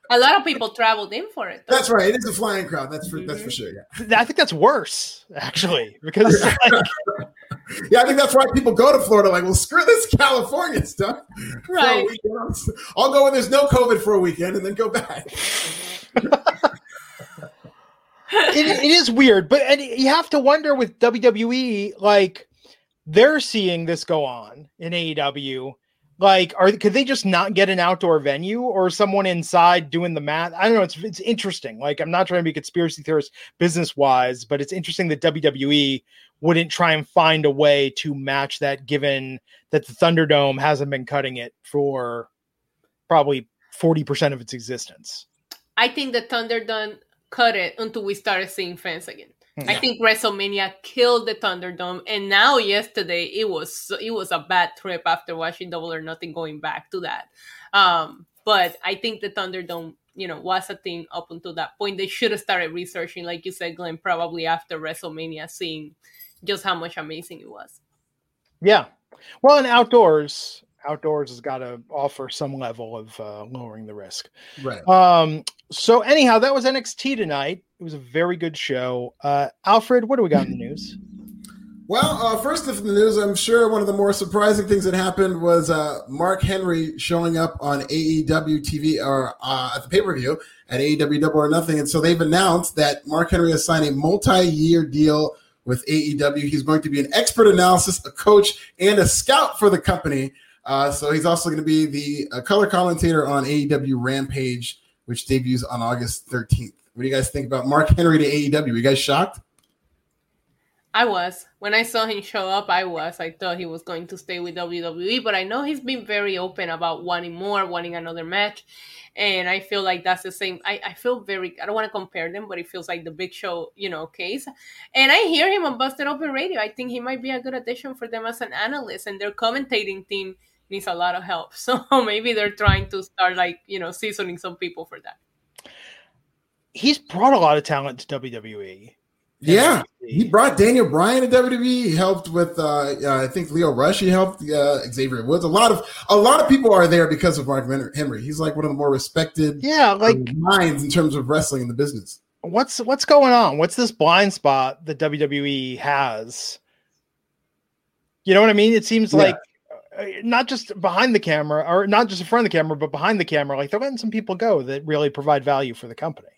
a lot of people traveled in for it. Though. That's right. It is a flying crowd. That's for mm-hmm. that's for sure. Yeah. I think that's worse actually because. Like... yeah, I think that's why people go to Florida. Like, well, screw this California stuff. Right. I'll go when there's no COVID for a weekend and then go back. It, it is weird, but and you have to wonder with WWE, like they're seeing this go on in AEW Like, are could they just not get an outdoor venue or someone inside doing the math? I don't know. It's it's interesting. Like, I'm not trying to be conspiracy theorist business wise, but it's interesting that WWE wouldn't try and find a way to match that, given that the Thunderdome hasn't been cutting it for probably 40% of its existence. I think the Thunderdome cut it until we started seeing fans again. Yeah. I think WrestleMania killed the Thunderdome, and now yesterday it was it was a bad trip after watching Double or Nothing going back to that. Um, but I think the Thunderdome, you know, was a thing up until that point. They should have started researching, like you said, Glenn, probably after WrestleMania, seeing just how much amazing it was. Yeah, well, and outdoors, outdoors has got to offer some level of uh, lowering the risk. Right. Um. So anyhow, that was NXT tonight. It was a very good show. Uh, Alfred, what do we got in the news? Well, uh, first of the news, I'm sure one of the more surprising things that happened was uh, Mark Henry showing up on AEW TV or uh, at the pay per view at AEW Double or Nothing, and so they've announced that Mark Henry has signed a multi-year deal with AEW. He's going to be an expert analysis, a coach, and a scout for the company. Uh, so he's also going to be the uh, color commentator on AEW Rampage, which debuts on August 13th. What do you guys think about Mark Henry to AEW? Are you guys shocked? I was. When I saw him show up, I was. I thought he was going to stay with WWE, but I know he's been very open about wanting more, wanting another match. And I feel like that's the same. I, I feel very, I don't want to compare them, but it feels like the big show, you know, case. And I hear him on Busted Open Radio. I think he might be a good addition for them as an analyst, and their commentating team needs a lot of help. So maybe they're trying to start, like, you know, seasoning some people for that he's brought a lot of talent to WWE. Yeah, he brought Daniel Bryan to WWE. He helped with, uh, uh, I think Lio Rush. He helped uh, Xavier Woods. A lot of a lot of people are there because of Mark Henry. He's like one of the more respected, yeah, like minds in terms of wrestling in the business. What's what's going on? What's this blind spot that WWE has? You know what I mean? It seems yeah. like Uh, not just behind the camera, or not just in front of the camera, but behind the camera. Like they're letting some people go that really provide value for the company.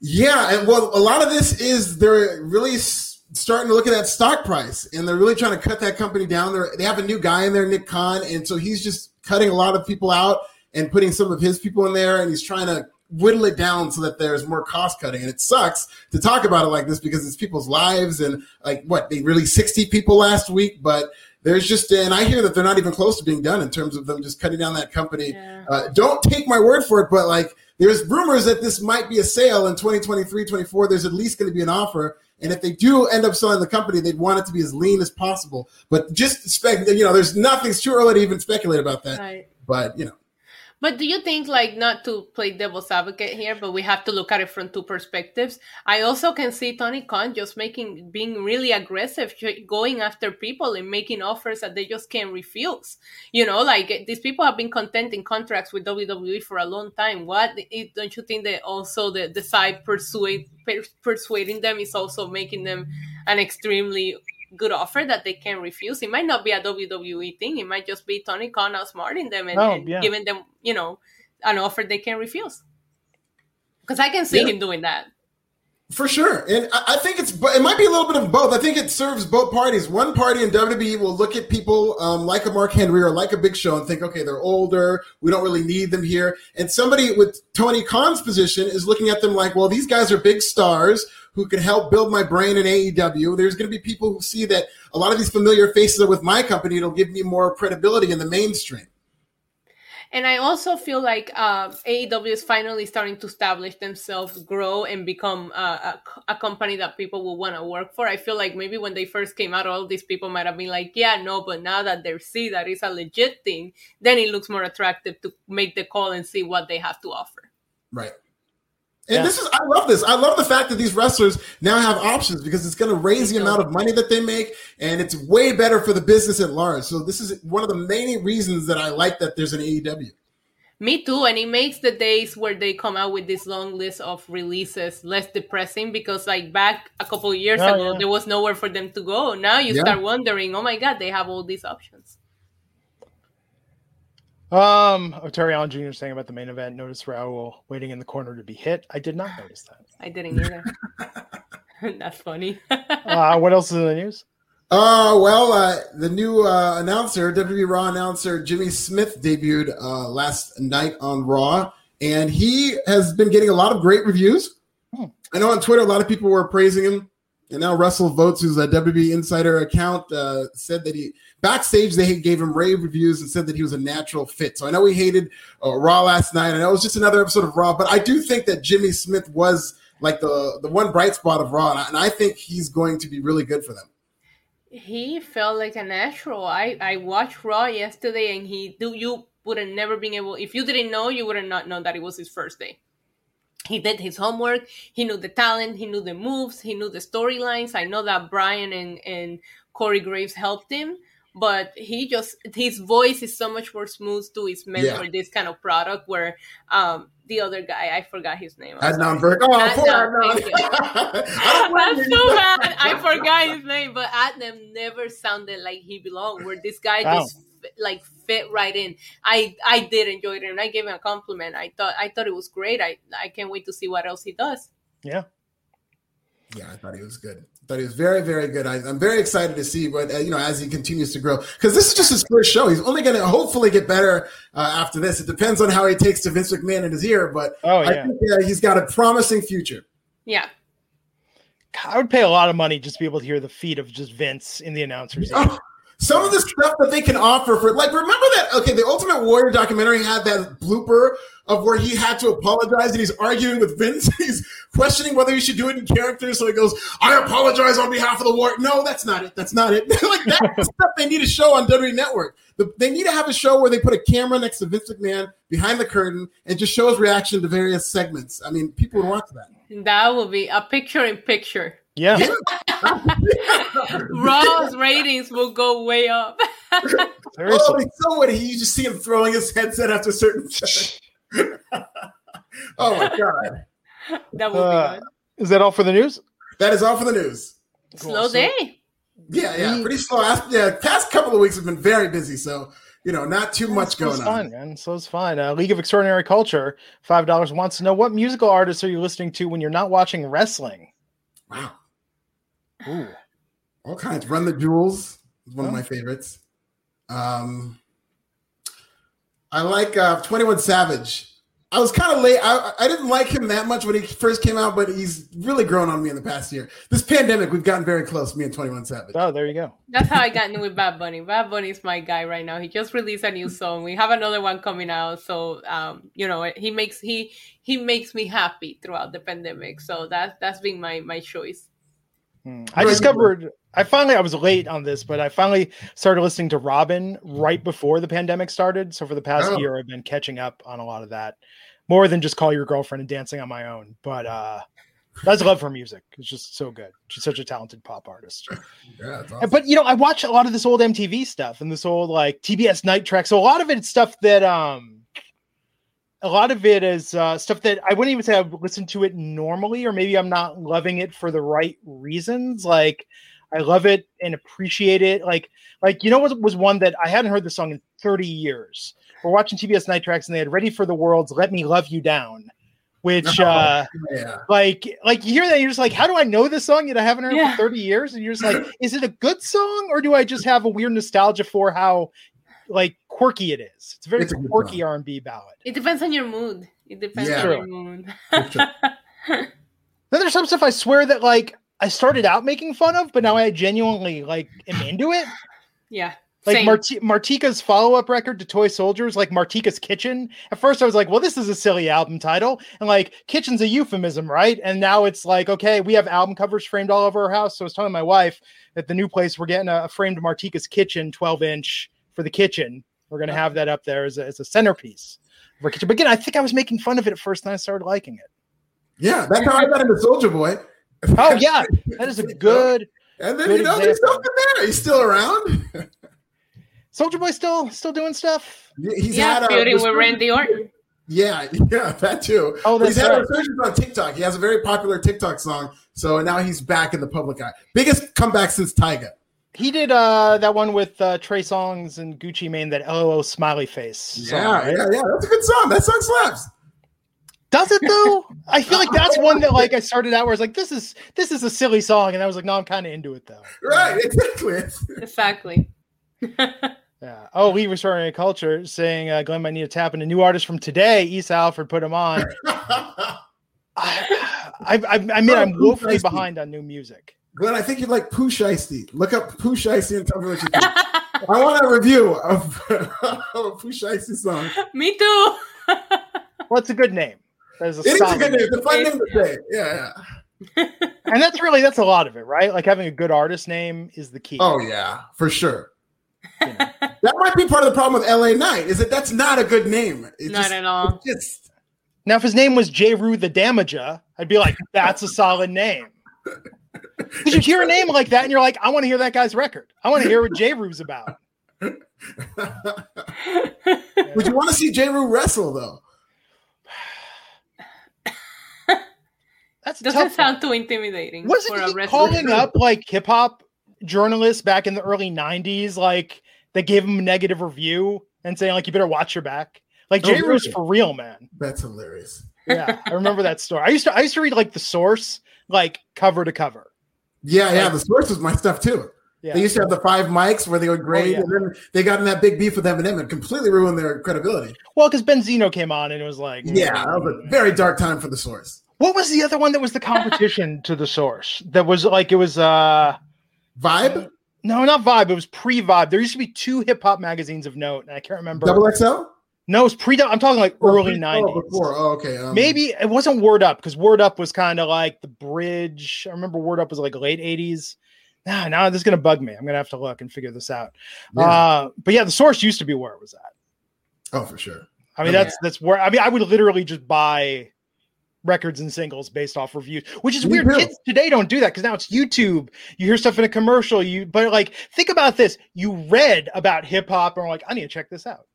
Yeah, and well, a lot of this is they're really starting to look at that stock price, and they're really trying to cut that company down. They they have a new guy in there, Nick Khan, and so he's just cutting a lot of people out and putting some of his people in there, and he's trying to whittle it down so that there's more cost cutting. And it sucks to talk about it like this because it's people's lives and like what they released 60 people last week, but there's just and I hear that they're not even close to being done in terms of them just cutting down that company. Yeah. Uh, don't take my word for it, but like there's rumors that this might be a sale in 2023, 24. There's at least going to be an offer. And if they do end up selling the company, they'd want it to be as lean as possible. But just spec, you know, there's nothing. It's too early to even speculate about that. Right. But you know, but do you think, like, not to play devil's advocate here, but we have to look at it from two perspectives? I also can see Tony Khan just making, being really aggressive, going after people and making offers that they just can't refuse. You know, like these people have been content in contracts with WWE for a long time. What don't you think that also the, the side persuade, persuading them is also making them an extremely good offer that they can refuse. It might not be a WWE thing. It might just be Tony Khan outsmarting them and, oh, and yeah. giving them, you know, an offer they can refuse. Because I can see yeah. him doing that. For sure, and I think it's but it might be a little bit of both. I think it serves both parties. One party in WWE will look at people um, like a Mark Henry or like a Big Show and think, okay, they're older, we don't really need them here. And somebody with Tony Khan's position is looking at them like, well, these guys are big stars who can help build my brain in AEW. There's going to be people who see that a lot of these familiar faces are with my company. It'll give me more credibility in the mainstream. And I also feel like uh, AEW is finally starting to establish themselves, grow, and become uh, a, a, company that people will want to work for. I feel like maybe when they first came out, all these people might have been like, yeah, no, but now that they see that it's a legit thing, then it looks more attractive to make the call and see what they have to offer. Right. And yeah. this is, I love this. I love the fact that these wrestlers now have options because it's going to raise the amount of money that they make and it's way better for the business at large. So, this is one of the main reasons that I like that there's an AEW. Me too. And it makes the days where they come out with this long list of releases less depressing because, like, back a couple years oh, ago, yeah. there was nowhere for them to go. Now you yeah. start wondering, oh my God, they have all these options. Um, oh, Terry Allen Jr. saying about the main event. Notice Raul waiting in the corner to be hit. I did not notice that. I didn't either. That's funny. uh, what else is in the news? Uh, well, uh, the new uh, announcer, WWE Raw announcer Jimmy Smith, debuted uh, last night on Raw, and he has been getting a lot of great reviews. Hmm. I know on Twitter a lot of people were praising him, and now WrestleVotes, who's a WWE Insider account, uh, said that he backstage they gave him rave reviews and said that he was a natural fit. So I know he hated uh, Raw last night. Know it was just another episode of Raw, but I do think that Jimmy Smith was like the the one bright spot of Raw, and I, and I think he's going to be really good for them. He felt like a natural. I I watched Raw yesterday, and he do you would have never been able if you didn't know you would have not known that it was his first day. He did his homework. He knew the talent. He knew the moves. He knew the storylines. I know that Byron and and Corey Graves helped him but he just his voice is so much more smooth to his meant yeah. for this kind of product where um the other guy I forgot his name. Adnan Virk. Oh, Adnan, Adnan. That's so bad. I forgot his name, but Adnan never sounded like he belonged. Where this guy wow. just like fit right in. I I did enjoy it, and I gave him a compliment. I thought I thought it was great. I I can't wait to see what else he does. Yeah. Yeah, I thought he was good. I thought he was very, very good. I, am very excited to see what uh, you know as he continues to grow because this is just his first show. He's only going to hopefully get better uh, after this. It depends on how he takes to Vince McMahon in his ear, but oh, yeah. I think uh, he's got a promising future. Yeah. I would pay a lot of money just to be able to hear the feet of just Vince in the announcers. Oh, some of the stuff that they can offer for like remember that okay the ultimate warrior documentary had that blooper of where he had to apologize and he's arguing with vince. He's questioning whether he should do it in character. So he goes i apologize on behalf of the war. No that's not it. That's not it. Like that's stuff they need to show on WWE network. The, they need to have a show where they put a camera next to vince mcmahon behind the curtain and just show his reaction to various segments. I mean people would watch that. That would be a picture in picture yeah. Raw's ratings will go way up. oh, so what? You just see him throwing his headset after certain. oh my god. That will uh, be good. Is that all for the news? That is all for the news. Cool. Slow day. Yeah, yeah, pretty slow. Yeah, past couple of weeks have been very busy, so you know, not too much going on. Fine, man. So it's fine. Uh, League of Extraordinary Culture, five dollars wants to know what musical artists are you listening to when you're not watching wrestling. Wow. Ooh. All kinds. Run the Jewels is one oh. of my favorites. Um, I like uh, 21 Savage. I was kind of late. I, I didn't like him that much when he first came out, but he's really grown on me in the past year. This pandemic, we've gotten very close, me and 21 Savage. Oh, there you go. That's how I got in with Bad Bunny. Bad Bunny is my guy right now. He just released a new song. We have another one coming out. So, um, you know, he makes he he makes me happy throughout the pandemic. So that's that's been my my choice. I discovered I finally I was late on this, but I finally started listening to Robyn right before the pandemic started. So for the past oh. year, I've been catching up on a lot of that, more than just call your girlfriend and dancing on my own. But uh, that's love for music. It's just so good. She's such a talented pop artist. Yeah, awesome. But you know, I watch a lot of this old MTV stuff and this old like TBS night track. So a lot of it's stuff that um a lot of it is uh, stuff that I wouldn't even say I've listened to it normally, or maybe I'm not loving it for the right reasons. Like I love it and appreciate it. Like, like you know what was one that I hadn't heard the song in 30 years. We're watching TBS Night Tracks and they had Ready for the World's "Let Me Love You Down," which, oh, uh, yeah. like, like you hear that you're just like, how do I know this song yet I haven't heard yeah. it for 30 years? And you're just like, is it a good song or do I just have a weird nostalgia for how like quirky it is. It's a very it's a quirky R and B ballad. It depends on your mood. It depends yeah. on your mood. then there's some stuff I swear that like I started out making fun of, but now I genuinely like am into it. Yeah. Like Mart- Martika's follow-up record to Toy Soldiers, like Martika's Kitchen. At first, I was like, "Well, this is a silly album title," and like "Kitchen's a euphemism, right?" And now it's like, okay, we have album covers framed all over our house. So I was telling my wife at the new place we're getting a, a framed Martika's Kitchen 12-inch for the kitchen. We're going to have that up there as a, as a centerpiece of our kitchen. But again, I think I was making fun of it at first, and I started liking it. Yeah, that's how I got into Soulja Boy. Oh yeah, that is a good. and then you know, there's something there. He's still around. Soulja Boy still still doing stuff. He's yeah, had feuding with Randy Orton. Yeah, yeah, that too. Oh, that's he's had right. resurgence on TikTok. He has a very popular TikTok song, so now he's back in the public eye. Biggest comeback since Tyga. He did uh, that one with uh, Trey Songz and Gucci Mane, that LOL smiley face. Yeah, song, right? yeah, yeah. That's a good song. That song slaps. Does it though? I feel like that's one that like I started out where I was like, this is this is a silly song, and I was like, no, I'm kind of into it though. Right, exactly. Exactly. Yeah. Oh, Lee Restoring a Culture saying uh, Glenn might need to tap into new artists from today. East Alfred put him on. I, I, I, I mean, I'm woefully behind on new music. Glenn, I think you'd like Pooh Shiesty. Look up Pooh Shiesty and tell me what you think. I want a review of, of a Pooh Shiesty song. Me too. Well, a good name. That is a It is a good name. name. It's a fun name to say. Yeah, yeah. and that's really that's a lot of it, right? Like having a good artist name is the key. Oh yeah, for sure. you know? That might be part of the problem with LA Knight. Is that that's not a good name. It Not just, at all. Just Now, if his name was J. Rue the Damager, I'd be like, that's a solid name. Because you hear a name like that and you're like, I want to hear that guy's record. I want to hear what J. Rue's about. Would you want to see J. Rue wrestle though? That's Doesn't sound one. too intimidating. Wasn't for a he wrestler. calling up like hip hop journalists back in the early 90s, like that gave him a negative review and saying, like, you better watch your back? Like Oh, J. Rue's for real, man. That's hilarious. Yeah, I remember that story. I used to I used to read like the source, like cover to cover. Yeah, yeah. The source was my stuff too. Yeah. They used to have the five mics where they would grade, yeah. and then they got in that big beef with Eminem and completely ruined their credibility. Well, because Benzino came on and it was like, Yeah, that was a very dark time for the source. What was the other one that was the competition to the source? That was like it was uh Vibe, no, not Vibe. It was pre-Vibe. There used to be two hip hop magazines of note, and I can't remember. Double XL, no, it was pre. I'm talking like early Oh, '90s. before. Oh, okay. Um, Maybe it wasn't Word Up because Word Up was kind of like the bridge. I remember Word Up was like late '80s. Nah, now this is gonna bug me. I'm gonna have to look and figure this out. Yeah. Uh, but yeah, the source used to be where it was at. oh, for sure. I mean, Yeah. that's that's where I mean, I would literally just buy records and singles based off reviews, which is weird. Kids today don't do that because now it's YouTube. You hear stuff in a commercial, you but like think about this. You read about hip hop and are like, I need to check this out.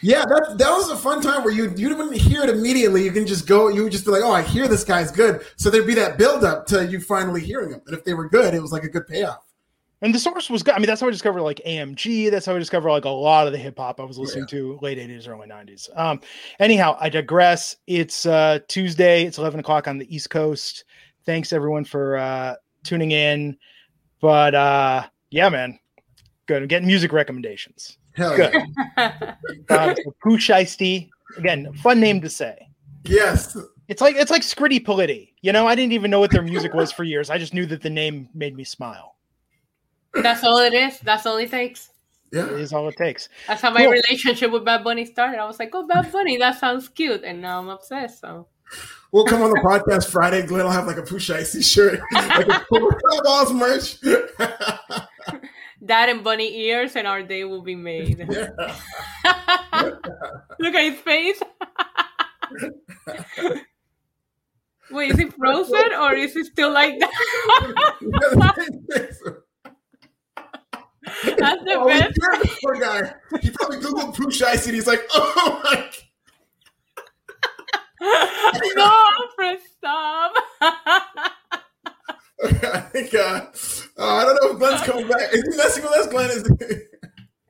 Yeah, that that was a fun time where you you didn't hear it immediately. You can just go. You would just be like, "Oh, I hear this guy's good." So there'd be that build up to you finally hearing him, and if they were good, it was like a good payoff. And the source was good. I mean, that's how I discovered like AMG. That's how I discovered like a lot of the hip hop I was listening to late 80s, early 90s. Um, anyhow, I digress. It's uh Tuesday, it's 11 o'clock on the East Coast. Thanks everyone for uh tuning in. But uh yeah, man. Good. I'm getting music recommendations. Hell Good. yeah! Uh, so Pooh Shiesty. Again, fun name to say. Yes, It's like it's like Scritti Politti. You know, I didn't even know what their music was for years. I just knew that the name made me smile. That's all it is. That's all it takes. Yeah. is all it takes. That's how my Cool. relationship with Bad Bunny started. I was like, "Oh, Bad Bunny, that sounds cute," and now I'm obsessed. So We'll come on the podcast Friday. Glenn will have like a Pooh Shiesty shirt, like a Cool merch. that and bunny ears, and our day will be made. Look at his face. Wait, is he frozen or is he still like that? That's the Oh, best. poor guy. He probably googled Icy and he's like, "Oh my." God. no, Fred, stop. I think uh, uh, I don't know if Glenn's coming back. Is he messing with us, Glenn? Is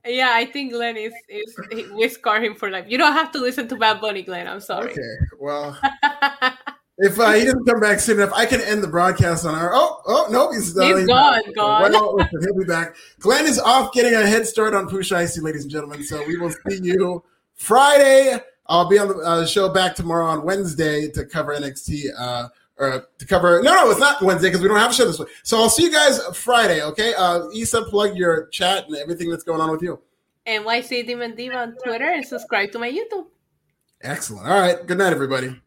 yeah, I think Glenn is is he- we scar him for life. You don't have to listen to Bad Bunny, Glenn. I'm sorry. okay. Well, if uh, he doesn't come back soon enough, I can end the broadcast on our. Oh, oh no, he's, uh, He's gone, back. gone. Well, he'll be back. Glenn is off getting a head start on Pooh Shiesty, ladies and gentlemen. So we will see you Friday. I'll be on the uh, show back tomorrow on Wednesday to cover NXT. Uh, or to cover no no it's not Wednesday because we don't have a show this week. So I'll see you guys Friday, okay? Uh Issa plug your chat and everything that's going on with you. NYC Demon Diva on Twitter and subscribe to my YouTube. Excellent. All right. Good night, everybody.